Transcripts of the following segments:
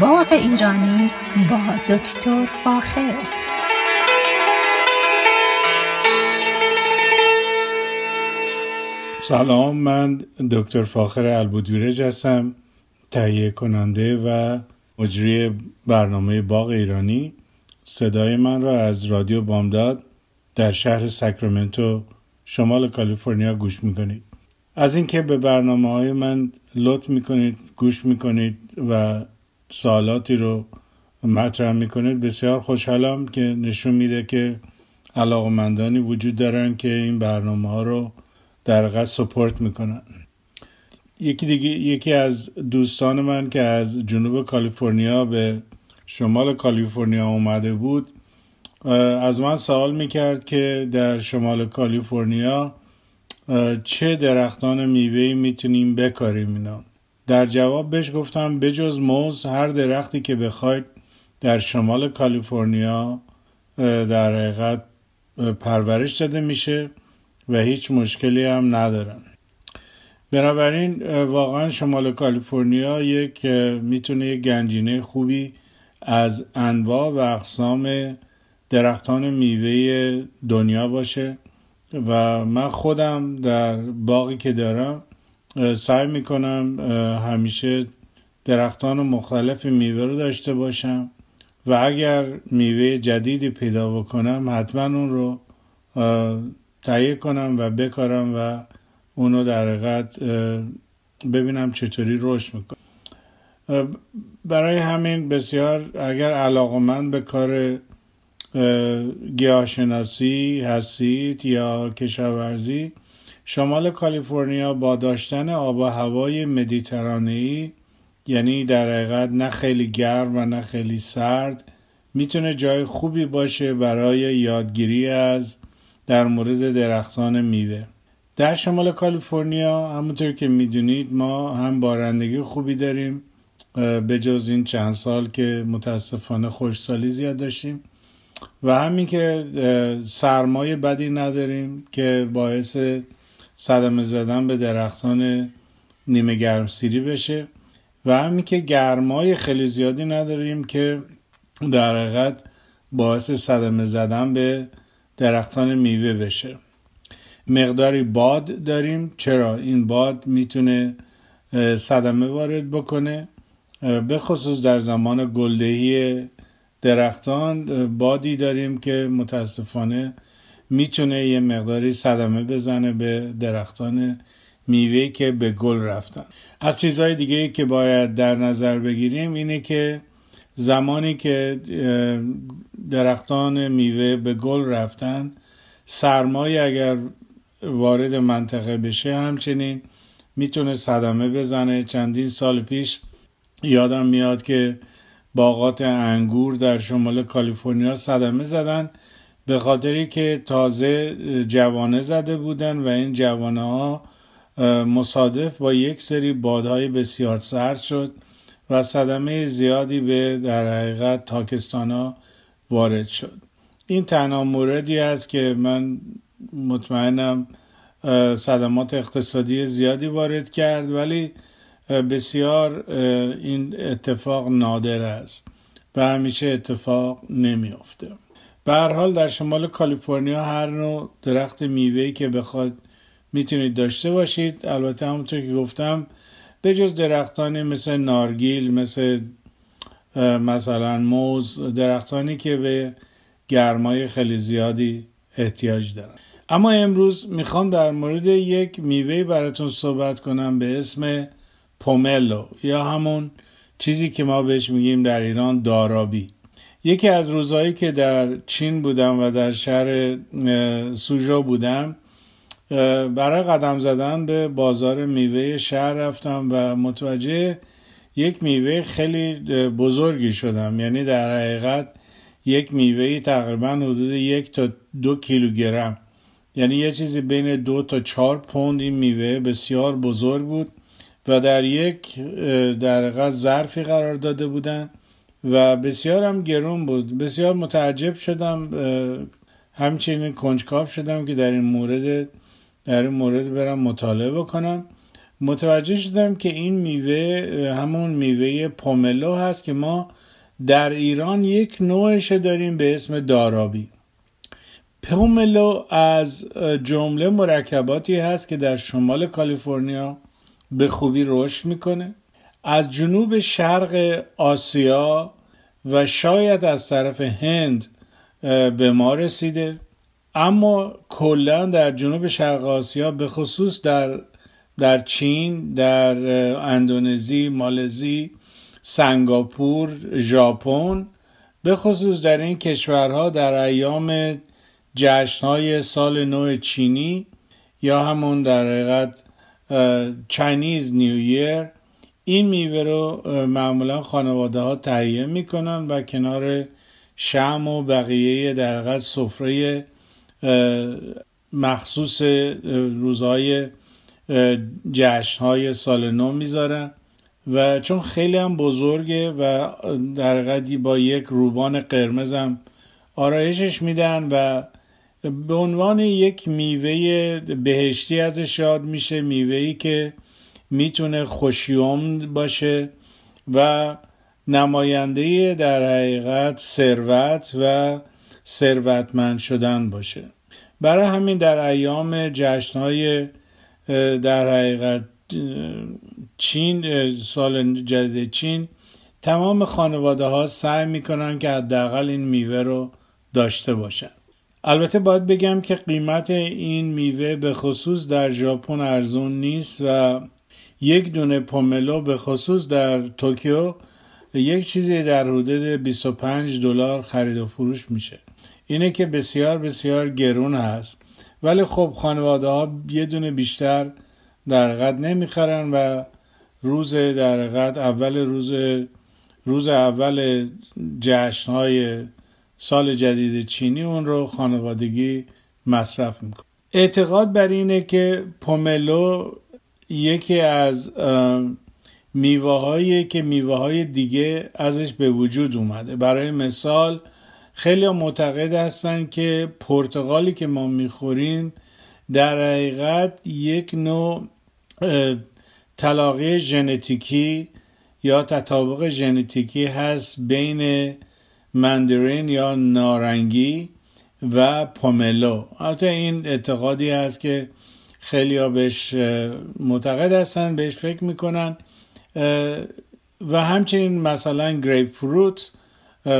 باغ ایرانی با دکتر فاخر. سلام من دکتر فاخر البودویرج هستم تهیه کننده و مجری برنامه باغ ایرانی. صدای من را از رادیو بامداد در شهر ساکرامنتو شمال کالیفرنیا گوش می‌کنید. از اینکه به برنامه های من لطف می‌کنید گوش می‌کنید و سوالاتی رو مطرح می‌کنید. بسیار خوشحالم که نشون میده که علاقمندانی وجود دارن که این برنامه ها رو در قد سپورت می‌کنن. یکی دیگه یکی از دوستان من که از جنوب کالیفرنیا به شمال کالیفرنیا اومده بود از من سوال می‌کرد که در شمال کالیفرنیا چه درختان میوه می‌تونیم بکاریم اینا. در جواب بهش گفتم بجز موز هر درختی که بخواید در شمال کالیفرنیا در حقیقت پرورش داده میشه و هیچ مشکلی هم ندارن. بنابراین واقعا شمال کالیفرنیا یک می‌تونه یک گنجینه خوبی از انواع و اقسام درختان میوه دنیا باشه و من خودم در باقی که دارم سعی می‌کنم همیشه درختان مختلف میوه رو داشته باشم و اگر میوه جدیدی پیدا بکنم حتما اون رو تهیه کنم و بکارم و اونو در حقیقت ببینم چطوری رشد می‌کنم برای همین بسیار اگر علاقمند به کار گیاهشناسی هستید یا کشاورزی شمال کالیفرنیا با داشتن آب و هوای مدیترانه‌ای یعنی در حقیقت نه خیلی گرم و نه خیلی سرد می‌تونه جای خوبی باشه برای یادگیری از در مورد درختان میوه. در شمال کالیفرنیا همونطور که می‌دونید ما هم بارندگی خوبی داریم به جز این چند سال که متاسفانه خوشسالی زیاد داشتیم. و همین که سرمایه بدی نداریم که باعث صدمه زدن به درختان نیمه گرم سیری بشه. و همین که گرمای خیلی زیادی نداریم که در حقیقت باعث صدمه زدن به درختان میوه بشه. مقداری باد داریم. چرا؟ این باد می‌تونه صدمه وارد بکنه. به خصوص در زمان گلدهی درختان بادی داریم که متاسفانه می‌تونه یه مقداری صدمه بزنه به درختان میوه که به گل رفتن. از چیزهای دیگه که باید در نظر بگیریم اینه که زمانی که درختان میوه به گل رفتن سرمایه اگر وارد منطقه بشه همچنین می‌تونه صدمه بزنه. چندین سال پیش یادم میاد که باغات انگور در شمال کالیفرنیا صدمه زدن. به خاطری که تازه جوانه زده بودن و این جوانه ها مصادف با یک سری بادهای بسیار سرد شد و صدمه زیادی به در حقیقت تاکستان ها وارد شد. این تنها موردی است که من مطمئنم صدمات اقتصادی زیادی وارد کرد ولی بسیار این اتفاق نادر است و همیشه اتفاق نمیافته. به هر حال در شمال کالیفرنیا هر نوع درخت میوه‌ای که بخواد می‌تونید داشته باشید. البته همونطور که گفتم به جز درختانی مثل نارگیل مثل مثلا موز درختانی که به گرمای خیلی زیادی احتیاج دارن. اما امروز می‌خوام در مورد یک میوه براتون صحبت کنم به اسم پوملو یا همون چیزی که ما بهش میگیم در ایران دارابی. یکی از روزهایی که در چین بودم و در شهر سوژو بودم برای قدم زدن به بازار میوه شهر رفتم و متوجه یک میوه خیلی بزرگی شدم. یعنی در حقیقت یک میوه تقریبا حدود یک تا دو کیلوگرم. یعنی یه چیزی بین دو تا چهار پوند این میوه بسیار بزرگ بود و در یک در حقیقت ظرفی قرار داده بودن. و بسیار هم گرون بود. بسیار متعجب شدم همچنین کنجکاو شدم که در این مورد در این مورد برم مطالعه بکنم. متوجه شدم که این میوه همون میوه پوملو هست که ما در ایران یک نوعش داریم به اسم دارابی. پوملو از جمله مرکباتی هست که در شمال کالیفرنیا به خوبی رشد می‌کنه. از جنوب شرق آسیا و شاید از طرف هند به ما رسیده. اما کلا در جنوب شرق آسیا به خصوص در در چین در اندونزی مالزی سنگاپور ژاپن به خصوص در این کشورها در ایام جشنهای سال نو چینی یا همون در حقیقت چینیز نیو این میوه رو معمولا خانواده ها تهیه می‌کنن و کنار شم و بقیه در سفره مخصوص روزهای جشن های سال نو می‌ذارن. و چون خیلی هم بزرگه و در قدی با یک روبان قرمز هم آرایشش میدن و به عنوان یک میوه بهشتی ازش یاد میشه میوهی که می‌تونه خوشیوم باشه و نماینده در حقیقت ثروت و ثروتمند شدن باشه. برای همین در ایام جشنهای در حقیقت چین سال جدید چین تمام خانواده ها سعی می‌کنن که حداقل این میوه رو داشته باشن. البته باید بگم که قیمت این میوه به خصوص در ژاپن ارزون نیست و یک دونه پوملو به خصوص در توکیو یک چیزی در حدود 25 دلار خرید و فروش میشه. اینه که بسیار بسیار گرون هست. ولی خب خانواده ها یه دونه بیشتر در قد نمی‌خرن و روز در قد اول روز روز اول جشن های سال جدید چینی اون رو خانوادگی مصرف می‌کنه. اعتقاد بر اینه که پوملو یکی از میوه هایی که میوه های دیگه ازش به وجود اومده. برای مثال خیلی معتقد هستن که پرتغالی که ما می‌خوریم در حقیقت یک نوع تلاقی ژنتیکی یا تطابق ژنتیکی هست بین مندرین یا نارنگی و پوملو. البته این اعتقادی هست که خیلی ها بهش معتقد هستن بهش فکر می‌کنن. و همچنین مثلا گریپ فروت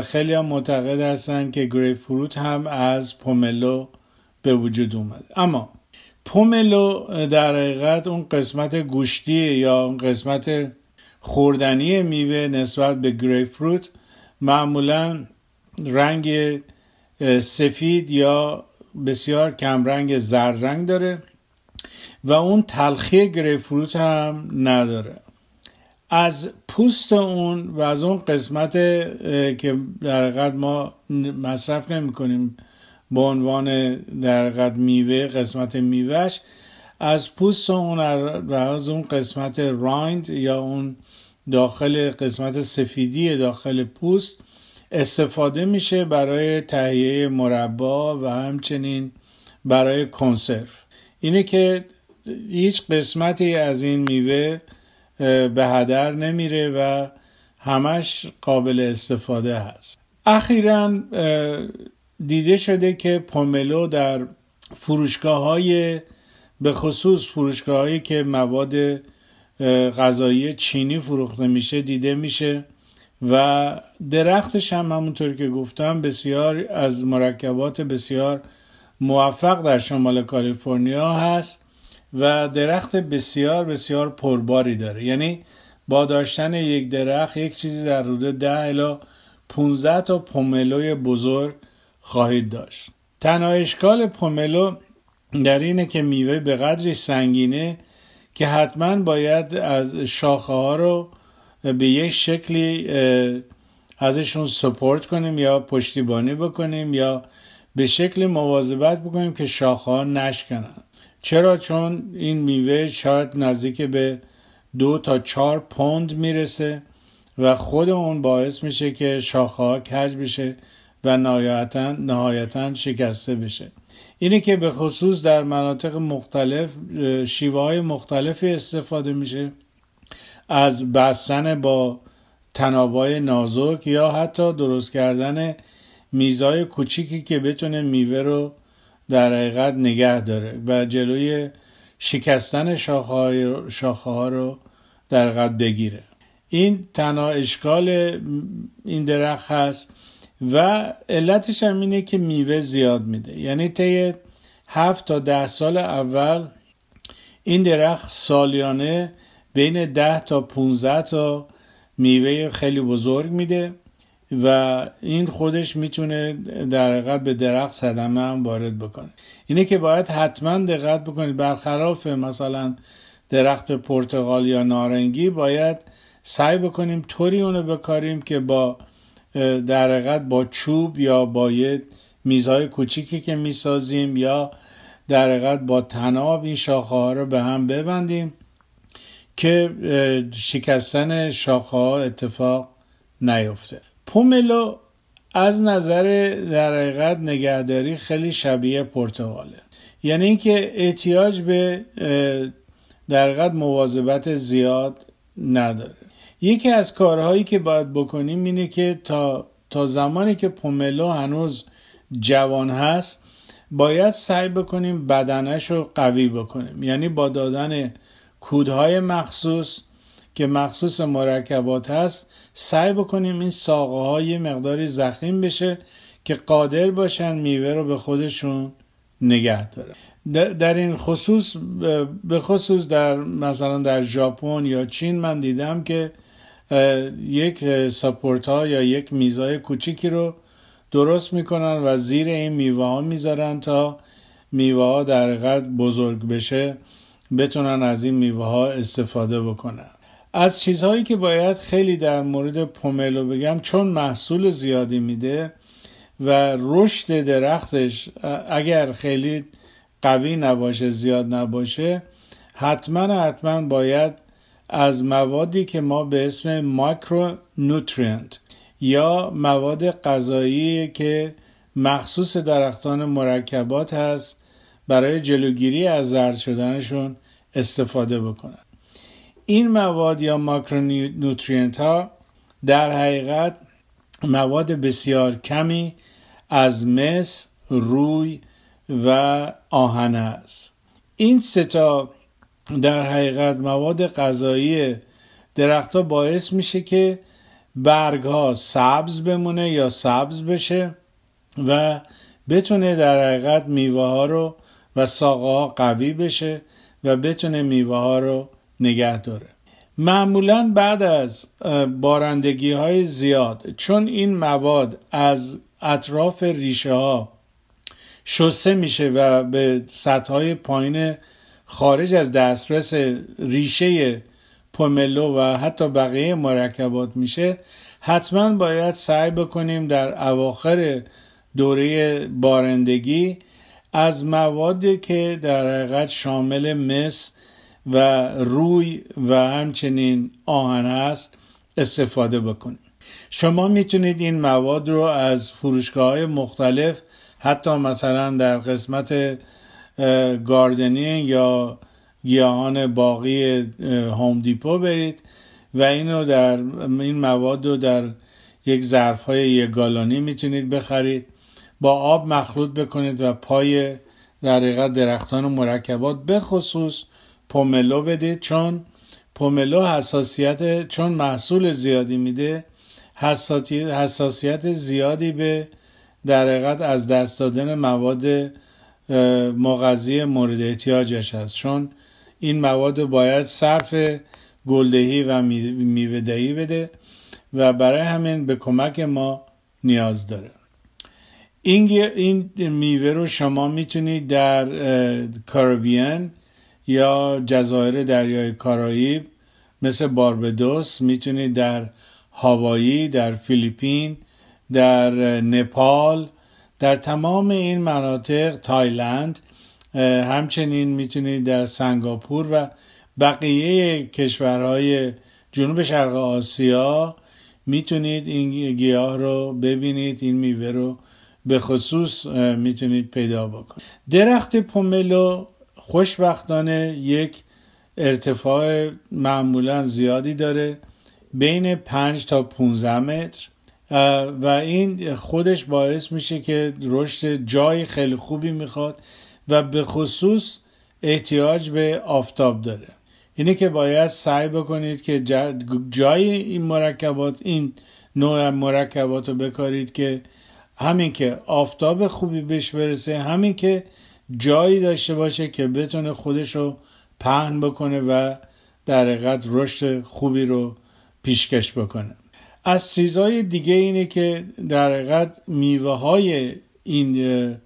خیلی ها معتقد هستن که گریپ فروت هم از پوملو به وجود اومد اما پوملو در حقیقت اون قسمت گوشتی یا اون قسمت خوردنی میوه نسبت به گریپ فروت معمولا رنگ سفید یا بسیار کمرنگ زرد رنگ داره. و اون تلخی گریپ فروت هم نداره. از پوست اون و از اون قسمت که در حقیقت ما مصرف نمی کنیم به عنوان در حقیقت میوه قسمت میوهش از پوست اون و از اون قسمت رایند یا اون داخل قسمت سفیدی داخل پوست استفاده میشه برای تهیه مربا و همچنین برای کنسرو. اینه که هیچ قسمتی از این میوه به هدر نمیره و همش قابل استفاده هست. اخیرا دیده شده که پوملو در فروشگاه های به خصوص فروشگاه هایی که مواد غذایی چینی فروخته میشه دیده میشه و درختش هم همونطور که گفتم بسیار از مرکبات بسیار موفق در شمال کالیفرنیا هست. و درخت بسیار بسیار پرباری داره. یعنی با داشتن یک درخت یک چیزی در حدود ده الا 15 تا پوملوی بزرگ خواهید داشت. تنها اشکال پوملو در اینه که میوه به قدری سنگینه که حتما باید از شاخه ها رو به یک شکلی ازشون سپورت کنیم یا پشتیبانی بکنیم یا به شکل مواظبت بکنیم که شاخه ها نشکنن. چرا؟ چون این میوه شاید نزدیک به دو تا چهار پوند می‌رسه و خود اون باعث میشه که شاخه ها کج بشه و نهایتا, نهایتا شکسته بشه. اینه که به خصوص در مناطق مختلف شیوه های مختلفی استفاده میشه از بستن با تنابای نازک یا حتی درست کردن میزای کوچیکی که بتونه میوه رو در حقیقت نگه داره و جلوی شکستن شاخه ها رو در حقیقت بگیره. این تنها اشکال این درخت هست و علتش هم اینه که میوه زیاد میده. یعنی طی هفت تا ده سال اول این درخت سالیانه بین ده تا 15 تا میوه خیلی بزرگ میده. و این خودش می‌تونه در حقیقت به درخت صدمه هم وارد بکنه. اینه که باید حتما دقت بکنید برخلاف مثلا درخت پرتغال یا نارنگی باید سعی بکنیم طوری اونو بکاریم که با در حقیقت با چوب یا با یه میزهای کوچیکی که می‌سازیم یا در حقیقت با تناب این شاخه ها رو به هم ببندیم که شکستن شاخه ها اتفاق نیفته. پوملو از نظر در حقیقت نگهداری خیلی شبیه پرتغاله. یعنی اینکه احتیاج به در حقیقت مواظبت زیاد نداره. یکی از کارهایی که باید بکنیم اینه که تا, تا زمانی که پوملو هنوز جوان هست باید سعی بکنیم بدنش رو قوی بکنیم. یعنی با دادن کودهای مخصوص که مخصوص مرکبات هست سعی بکنیم این ساقه های مقداری زخیم بشه که قادر باشن میوه رو به خودشون نگه داره در این خصوص به خصوص در مثلا در ژاپن یا چین من دیدم که یک ساپورت ها یا یک میزای کوچیکی رو درست می‌کنن و زیر این میوه ها می‌ذارن تا میوه ها در قد بزرگ بشه بتونن از این میوه ها استفاده بکنن. از چیزهایی که باید خیلی در مورد پوملو بگم چون محصول زیادی میده و رشد درختش اگر خیلی قوی نباشه زیاد نباشه حتما حتما باید از موادی که ما به اسم مایکرو نوترینت یا مواد غذایی که مخصوص درختان مرکبات هست برای جلوگیری از زرد شدنشون استفاده بکنن. این مواد یا ماکرونوترینت ها در حقیقت مواد بسیار کمی از مس، روی و آهن است. این ستا در حقیقت مواد غذایی درختها باعث میشه که برگ ها سبز بمونه یا سبز بشه و بتونه در حقیقت میوه ها رو و ساقه ها قوی بشه و بتونه میوه ها رو نگه داره. معمولا بعد از بارندگی های زیاد چون این مواد از اطراف ریشه ها شسته میشه و به سطح های پایین خارج از دسترس ریشه پوملو و حتی بقیه مرکبات میشه حتما باید سعی بکنیم در اواخر دوره بارندگی از موادی که در حقیقت شامل مس و روی و همچنین آهن است استفاده بکنید. شما می‌تونید این مواد رو از فروشگاه های مختلف حتی مثلا در قسمت گاردنینگ یا گیاهان باقی هوم دیپو برید و اینو در این مواد رو در یک ظرف های یک گالانی می‌تونید بخرید. با آب مخلوط بکنید و پای در درختان و مرکبات بخصوص پوملو بدید چون پوملو حساسیت چون محصول زیادی میده حساسیت زیادی به در حقیقت از دست دادن مواد مغذی مورد احتیاجش هست. چون این مواد باید صرف گلدهی و میوهدهی بده و برای همین به کمک ما نیاز داره. این, این میوه رو شما می‌تونید در کاربین یا جزایر دریای کارائیب مثل باربدوس می‌تونید در هاوایی در فیلیپین در نپال در تمام این مناطق تایلند همچنین می‌تونید در سنگاپور و بقیه کشورهای جنوب شرق آسیا می‌تونید این گیاه رو ببینید این میوه رو به خصوص می‌تونید پیدا بکنید. درخت پوملو خوشبختانه یک ارتفاع معمولا زیادی داره بین 5 تا 15 متر و این خودش باعث میشه که رشد جای خیلی خوبی می‌خواد و به خصوص احتیاج به آفتاب داره. اینه که باید سعی بکنید که جای این مرکبات این نوع مرکبات رو بکارید که همین که آفتاب خوبی بهش برسه همین که جایی داشته باشه که بتونه خودش رو پهن بکنه و در حقیقت رشد خوبی رو پیشکش بکنه. از چیزهای دیگه اینه که در حقیقت میوه های این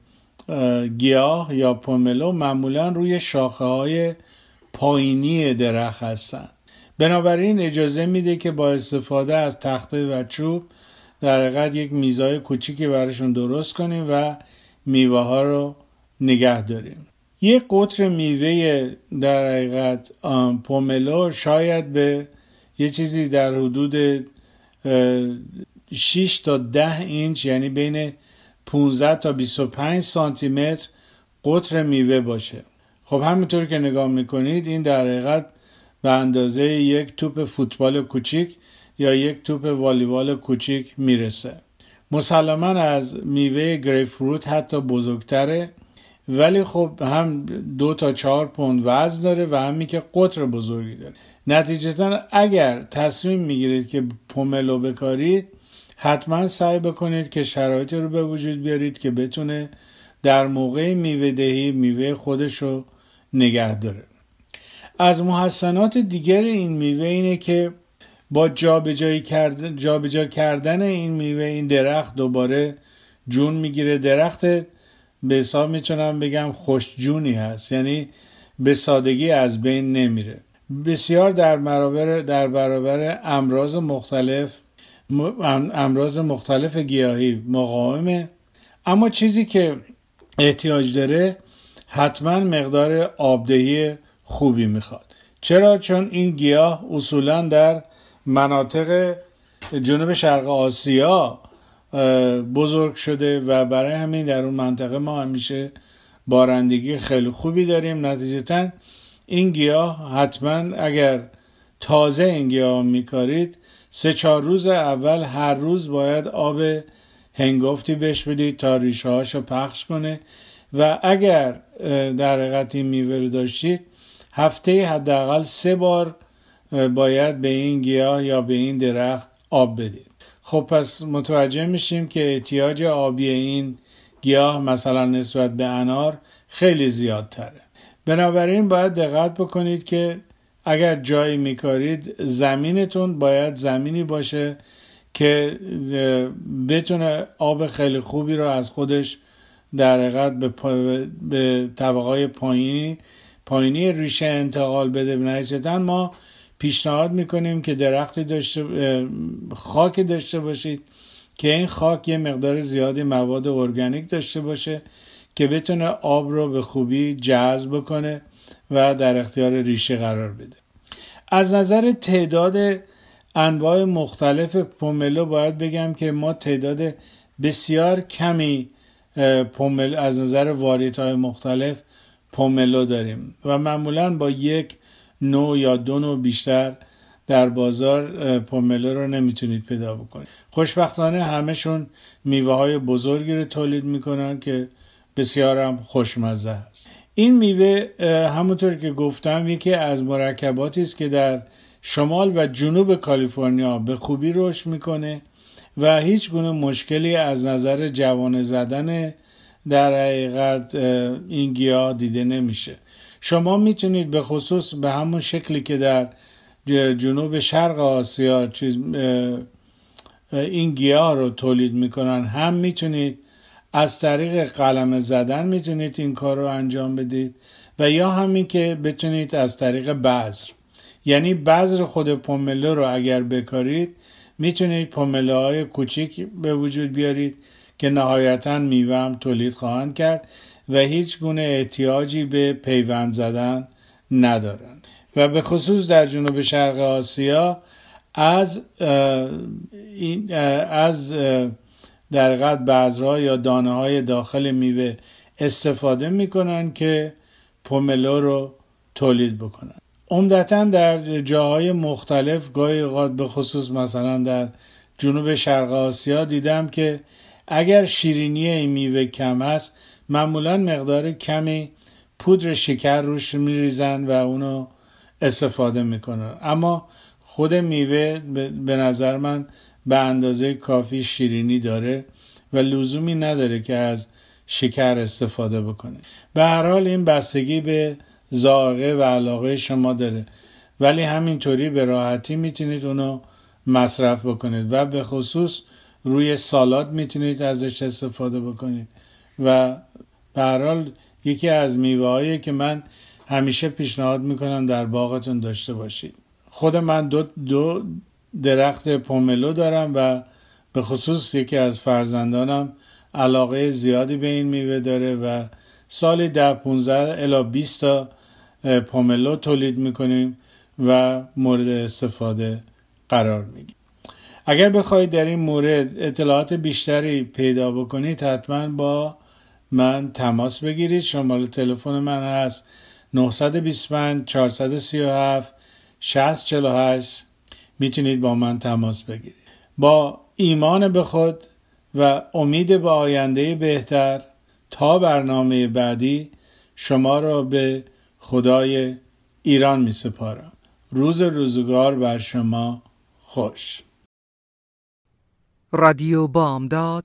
گیاه یا پوملو معمولا روی شاخه های پایینی درخت هستن. بنابراین اجازه میده که با استفاده از تخته و چوب در حقیقت یک میزای کوچیکی براشون درست کنیم و میوه ها رو نگه داریم. یک قطر میوه در حقیقت پوملو شاید به یه چیزی در حدود 6 تا 10 اینچ یعنی بین 15 تا 25 سانتی متر قطر میوه باشه. خب همینطور که نگاه می‌کنید این در حقیقت به اندازه یک توپ فوتبال کوچیک یا یک توپ والیبال کوچیک می‌رسه. مسلما از میوه گریپ فروت حتی بزرگتره. ولی خب هم دو تا چهار پوند وزن داره و همی که قطر بزرگی داره. نتیجتا اگر تصمیم می‌گیرید که پوملو بکارید حتما سعی بکنید که شرایطی رو به وجود بیارید که بتونه در موقع میوه دهی میوه خودش رو نگه داره. از محسنات دیگر این میوه اینه که با جابجایی کردن جابجا کردن این میوه این درخت دوباره جون می‌گیره. درخت به حساب می‌تونم بگم خوشجونی هست. یعنی به سادگی از بین نمیره. بسیار در برابر در برابر امراض مختلف امراض مختلف گیاهی مقاومه. اما چیزی که احتیاج داره حتما مقدار آبدهی خوبی می‌خواد. چرا؟ چون این گیاه اصولا در مناطق جنوب شرق آسیا بزرگ شده و برای همین در اون منطقه ما همیشه بارندگی خیلی خوبی داریم. نتیجتا این گیاه حتما اگر تازه این گیاه میکارید سه چهار روز اول هر روز باید آب هنگفتی بهش بدید تا ریشه هاشو پخش کنه. و اگر در حقیقت این میوه داشتید هفته حداقل سه بار باید به این گیاه یا به این درخت آب بدید. خب پس متوجه میشیم که احتیاج آبی این گیاه مثلا نسبت به انار خیلی زیادتره. بنابراین باید دقت بکنید که اگر جایی میکارید زمینتون باید زمینی باشه که بتونه آب خیلی خوبی رو از خودش در حقیقت به, به طبقای پایینی پایینی ریشه انتقال بده. نتیجتا ما پیشنهاد می‌کنیم که درختی داشته خاک داشته باشید. که این خاک یه مقدار زیادی مواد ارگانیک داشته باشه که بتونه آب رو به خوبی جذب کنه و در اختیار ریشه قرار بده. از نظر تعداد انواع مختلف پوملو باید بگم که ما تعداد بسیار کمی پومل از نظر واریت های مختلف پوملو داریم و معمولا با یک نوع یا دو نوع بیشتر در بازار پوملو رو نمی‌تونید پیدا بکنید. خوشبختانه همشون میوه های بزرگی رو تولید می‌کنن که بسیار هم خوشمزه هست این میوه همونطور که گفتم یکی از مرکباتی است که در شمال و جنوب کالیفرنیا به خوبی رشد می‌کنه و هیچ گونه مشکلی از نظر جوانه زدن در حقیقت این گیاه دیده نمیشه. شما می‌تونید به خصوص به همون شکلی که در جنوب شرق آسیا چیز این گیاه رو تولید می‌کنن هم می‌تونید از طریق قلم زدن می‌تونید این کار رو انجام بدید و یا همین که بتونید از طریق بذر. یعنی بذر خود پوملو رو اگر بکارید می‌تونید پومله های کوچیک به وجود بیارید که نهایتا میوه هم تولید خواهند کرد. و هیچ گونه احتیاجی به پیوند زدن ندارند. و به خصوص در جنوب شرق آسیا از از در قد بذرها یا دانه های داخل میوه استفاده می‌کنن که پوملو رو تولید بکنن. عمدتا در جاهای مختلف گاهی اوقات به خصوص مثلا در جنوب شرق آسیا دیدم که اگر شیرینی این میوه کم هست معمولا مقدار کمی پودر شکر روش میریزن و اونو استفاده می‌کنن. اما خود میوه به نظر من به اندازه کافی شیرینی داره و لزومی نداره که از شکر استفاده بکنه. به هر حال این بستگی به ذائقه و علاقه شما داره. ولی همینطوری به راحتی می‌تونید اونو مصرف بکنید و به خصوص روی سالاد می‌تونید ازش استفاده بکنید و حال یکی از میوه که من همیشه پیشنهاد می‌کنم در باغتون داشته باشید. خود من دو, دو درخت پوملو دارم و به خصوص یکی از فرزندانم علاقه زیادی به این میوه داره و سالی ده 15 الا 20 تا پوملو تولید می‌کنیم و مورد استفاده قرار میگیم اگر بخواید در این مورد اطلاعات بیشتری پیدا بکنید حتما با من تماس بگیرید. شماره تلفن من هست 925 437 6048 می‌تونید با من تماس بگیرید. با ایمان به خود و امید به آینده بهتر تا برنامه بعدی شما را به خدای ایران می سپارم روز روزگار بر شما خوش. رادیو بامداد